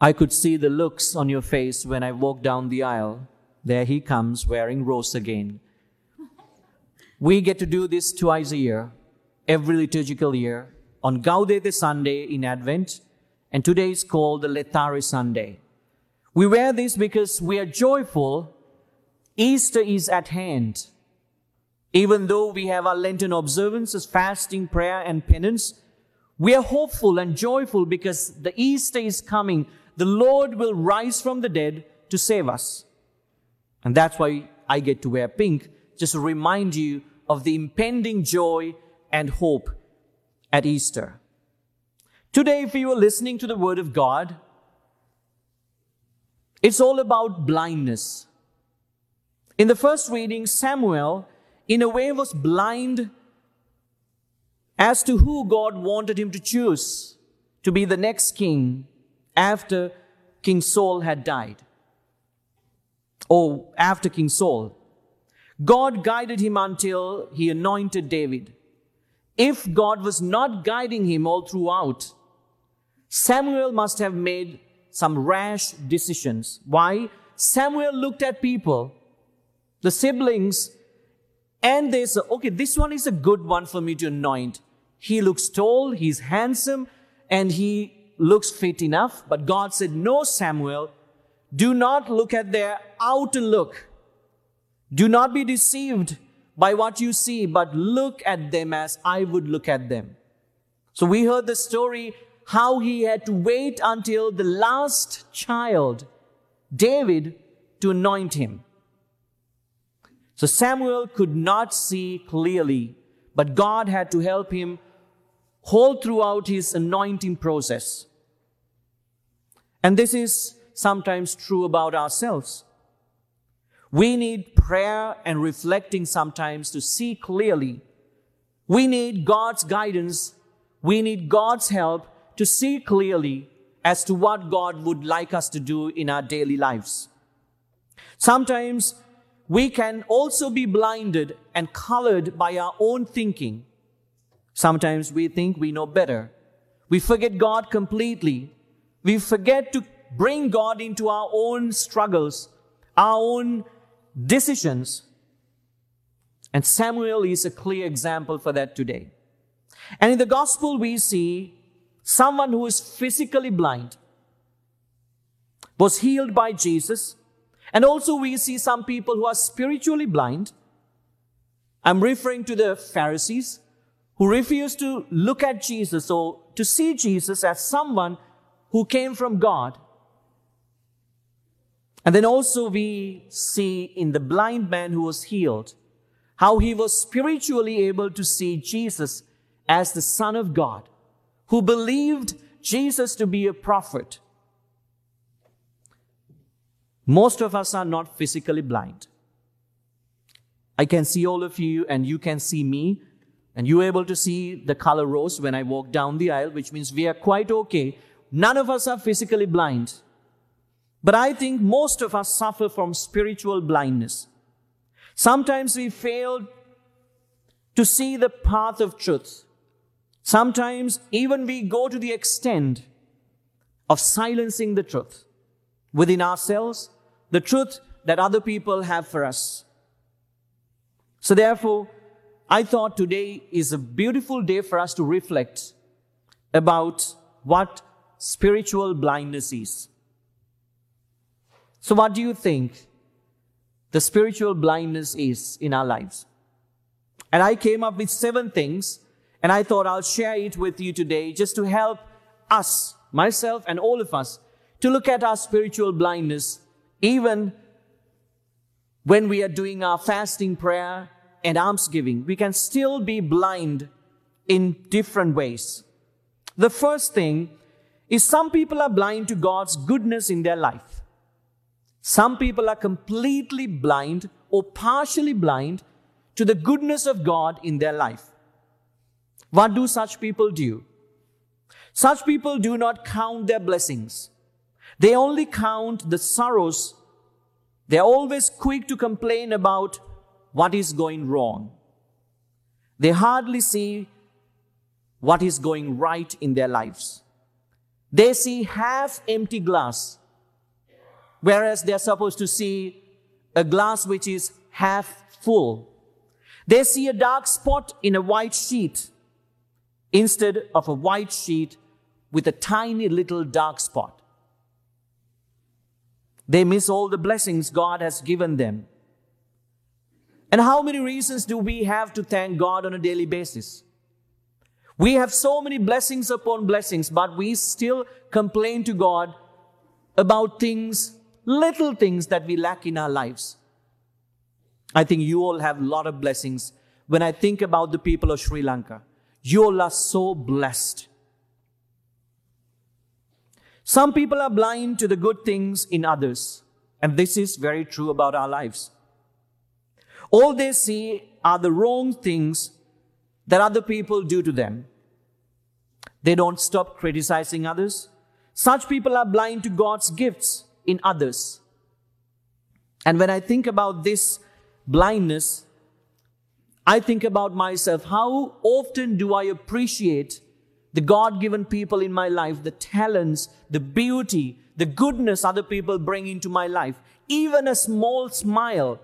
I could see the looks on your face when I walked down the aisle. There he comes wearing rose again. We get to do this twice a year, every liturgical year, on Gaudete Sunday in Advent, and today is called the Laetare Sunday. We wear this because we are joyful. Easter is at hand. Even though we have our Lenten observances, fasting, prayer, and penance, we are hopeful and joyful because the Easter is coming. The Lord will rise from the dead to save us. And that's why I get to wear pink, just to remind you of the impending joy and hope at Easter. Today, if you are listening to the Word of God, it's all about blindness. In the first reading, Samuel, in a way, was blind as to who God wanted him to choose to be the next king after King Saul had died. Or after King Saul. God guided him until he anointed David. If God was not guiding him all throughout, Samuel must have made some rash decisions. Why? Samuel looked at people, the siblings, and they said, okay, this one is a good one for me to anoint. He looks tall, he's handsome, and he looks fit enough. But God said, no, Samuel, do not look at their outer look. Do not be deceived by what you see, but look at them as I would look at them. So we heard the story how he had to wait until the last child, David, to anoint him. So Samuel could not see clearly, but God had to help him hold throughout his anointing process. And this is sometimes true about ourselves. We need prayer and reflecting sometimes to see clearly. We need God's guidance. We need God's help to see clearly as to what God would like us to do in our daily lives. Sometimes we can also be blinded and colored by our own thinking. Sometimes we think we know better. We forget God completely. We forget to bring God into our own struggles, our own decisions. And Samuel is a clear example for that today. And in the gospel, we see someone who is physically blind was healed by Jesus. And also we see some people who are spiritually blind. I'm referring to the Pharisees who refused to look at Jesus or to see Jesus as someone who came from God and then also we see in the blind man who was healed, how he was spiritually able to see Jesus as the Son of God, who believed Jesus to be a prophet. Most of us are not physically blind. I can see all of you and you can see me and you're able to see the color rose when I walk down the aisle, which means we are quite okay. None of us are physically blind. But I think most of us suffer from spiritual blindness. Sometimes we fail to see the path of truth. Sometimes even we go to the extent of silencing the truth within ourselves, the truth that other people have for us. So therefore, I thought today is a beautiful day for us to reflect about what spiritual blindness is. So, what do you think the spiritual blindness is in our lives? And I came up with seven things, and I thought I'll share it with you today just to help us, myself, and all of us to look at our spiritual blindness even when we are doing our fasting prayer and almsgiving. We can still be blind in different ways. The first thing is some people are blind to God's goodness in their life. Some people are completely blind or partially blind to the goodness of God in their life. What do such people do? Such people do not count their blessings. They only count the sorrows. They're always quick to complain about what is going wrong. They hardly see what is going right in their lives. They see half empty glass, whereas they're supposed to see a glass which is half full. They see a dark spot in a white sheet instead of a white sheet with a tiny little dark spot. They miss all the blessings God has given them. And how many reasons do we have to thank God on a daily basis? We have so many blessings upon blessings, but we still complain to God about things, little things that we lack in our lives. I think you all have a lot of blessings. When I think about the people of Sri Lanka, you all are so blessed. Some people are blind to the good things in others, and this is very true about our lives. All they see are the wrong things that other people do to them. They don't stop criticizing others. Such people are blind to God's gifts in others. And when I think about this blindness, I think about myself. How often do I appreciate the God given people in my life, the talents, the beauty, the goodness other people bring into my life? Even a small smile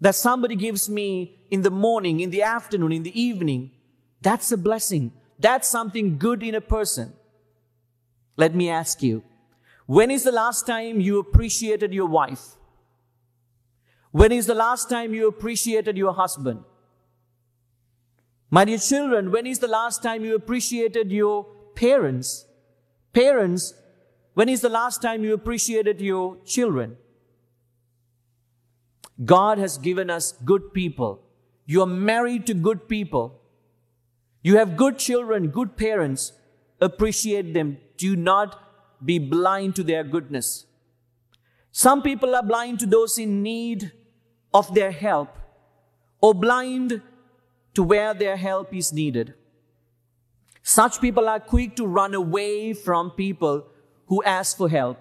that somebody gives me in the morning, in the afternoon, in the evening, that's a blessing. That's something good in a person. Let me ask you, when is the last time you appreciated your wife? When is the last time you appreciated your husband? My dear children, when is the last time you appreciated your parents? Parents, when is the last time you appreciated your children? God has given us good people. You are married to good people. You have good children, good parents. Appreciate them. Do not be blind to their goodness. Some people are blind to those in need of their help or blind to where their help is needed. Such people are quick to run away from people who ask for help.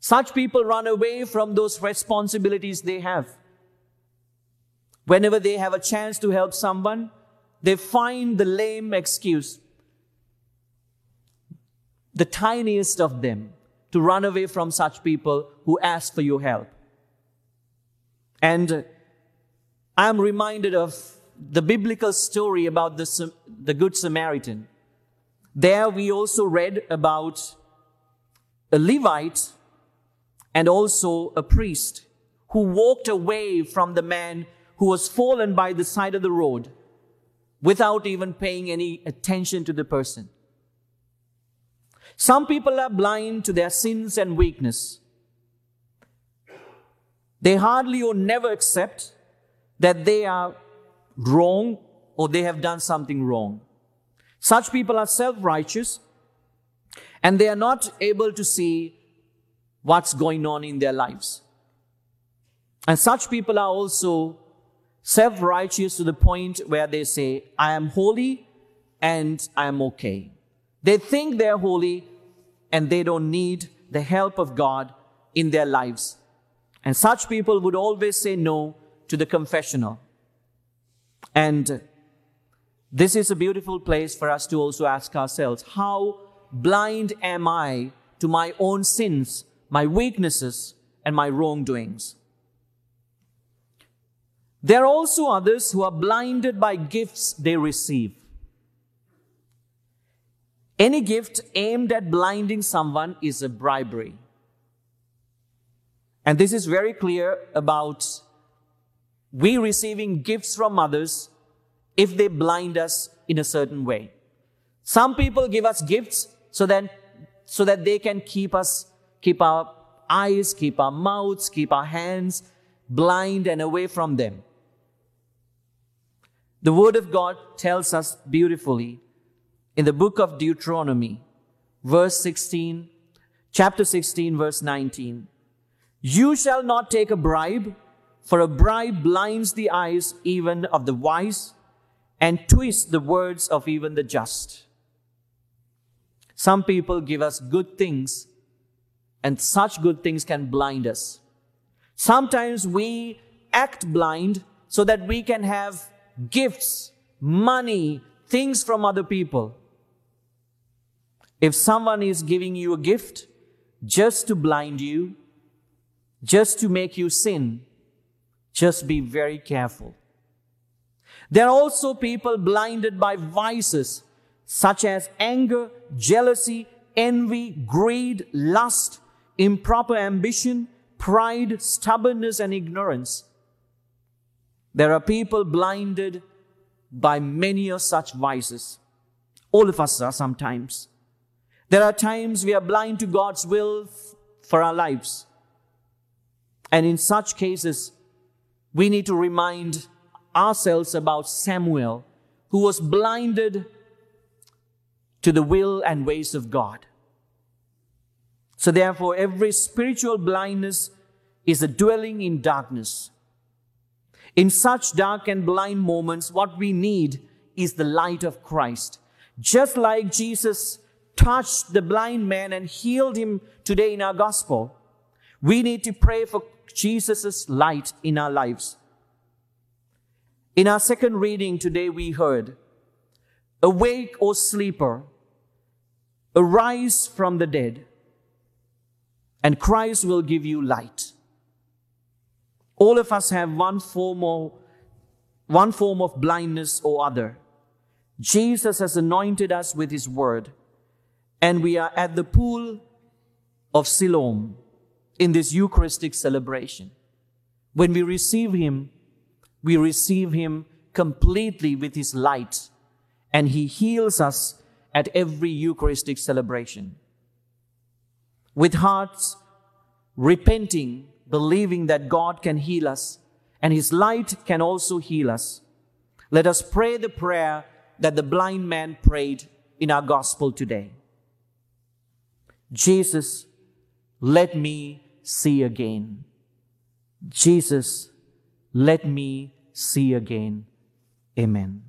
Such people run away from those responsibilities they have. Whenever they have a chance to help someone, they find the lame excuse, the tiniest of them, to run away from such people who ask for your help. And I'm reminded of the biblical story about the, the Good Samaritan. There we also read about a Levite and also a priest who walked away from the man who was fallen by the side of the road without even paying any attention to the person. Some people are blind to their sins and weakness. They hardly or never accept that they are wrong or they have done something wrong. Such people are self-righteous and they are not able to see what's going on in their lives. And such people are also self righteous to the point where they say, I am holy and I am okay. They think they're holy and they don't need the help of God in their lives. And such people would always say no to the confessional. And this is a beautiful place for us to also ask ourselves, how blind am I to my own sins my weaknesses, and my wrongdoings. There are also others who are blinded by gifts they receive. Any gift aimed at blinding someone is a bribery. And this is very clear about we receiving gifts from others if they blind us in a certain way. Some people give us gifts so that, so that they can keep us keep our eyes, keep our mouths, keep our hands blind and away from them. The Word of God tells us beautifully in the book of Deuteronomy, verse 16, chapter 16, verse 19. You shall not take a bribe, for a bribe blinds the eyes even of the wise and twists the words of even the just. Some people give us good things and such good things can blind us. Sometimes we act blind so that we can have gifts, money, things from other people. If someone is giving you a gift just to blind you, just to make you sin, just be very careful. There are also people blinded by vices such as anger, jealousy, envy, greed, lust, improper ambition, pride, stubbornness, and ignorance. There are people blinded by many of such vices. All of us are sometimes. There are times we are blind to God's will for our lives. And in such cases, we need to remind ourselves about Samuel, who was blinded to the will and ways of God. So therefore, every spiritual blindness is a dwelling in darkness. In such dark and blind moments, what we need is the light of Christ. Just like Jesus touched the blind man and healed him today in our gospel, we need to pray for Jesus' light in our lives. In our second reading today, we heard, Awake, O sleeper, arise from the dead, and Christ will give you light. All of us have one form of, one form of blindness or other. Jesus has anointed us with his word, and we are at the pool of Siloam in this Eucharistic celebration. When we receive him, we receive him completely with his light, and he heals us at every Eucharistic celebration. With hearts repenting, believing that God can heal us, and his light can also heal us, let us pray the prayer that the blind man prayed in our gospel today. Jesus, let me see again. Jesus, let me see again. Amen.